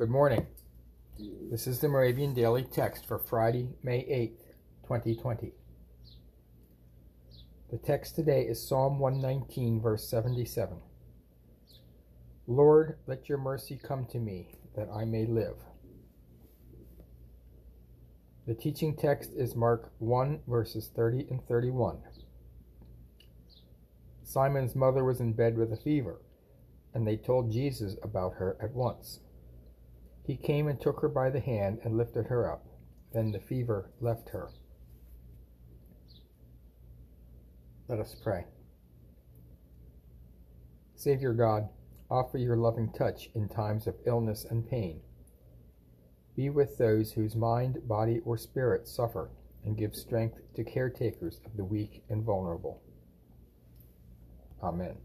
Good morning. This is the Moravian Daily Text for Friday, May 8th, 2020. The text today is Psalm 119, verse 77. Lord, let your mercy come to me, that I may live. The teaching text is Mark 1, verses 30 and 31. Simon's mother was in bed with a fever, and they told Jesus about her at once. He came and took her by the hand and lifted her up. Then the fever left her. Let us pray. Savior God, offer your loving touch in times of illness and pain. Be with those whose mind, body, or spirit suffer, and give strength to caretakers of the weak and vulnerable. Amen.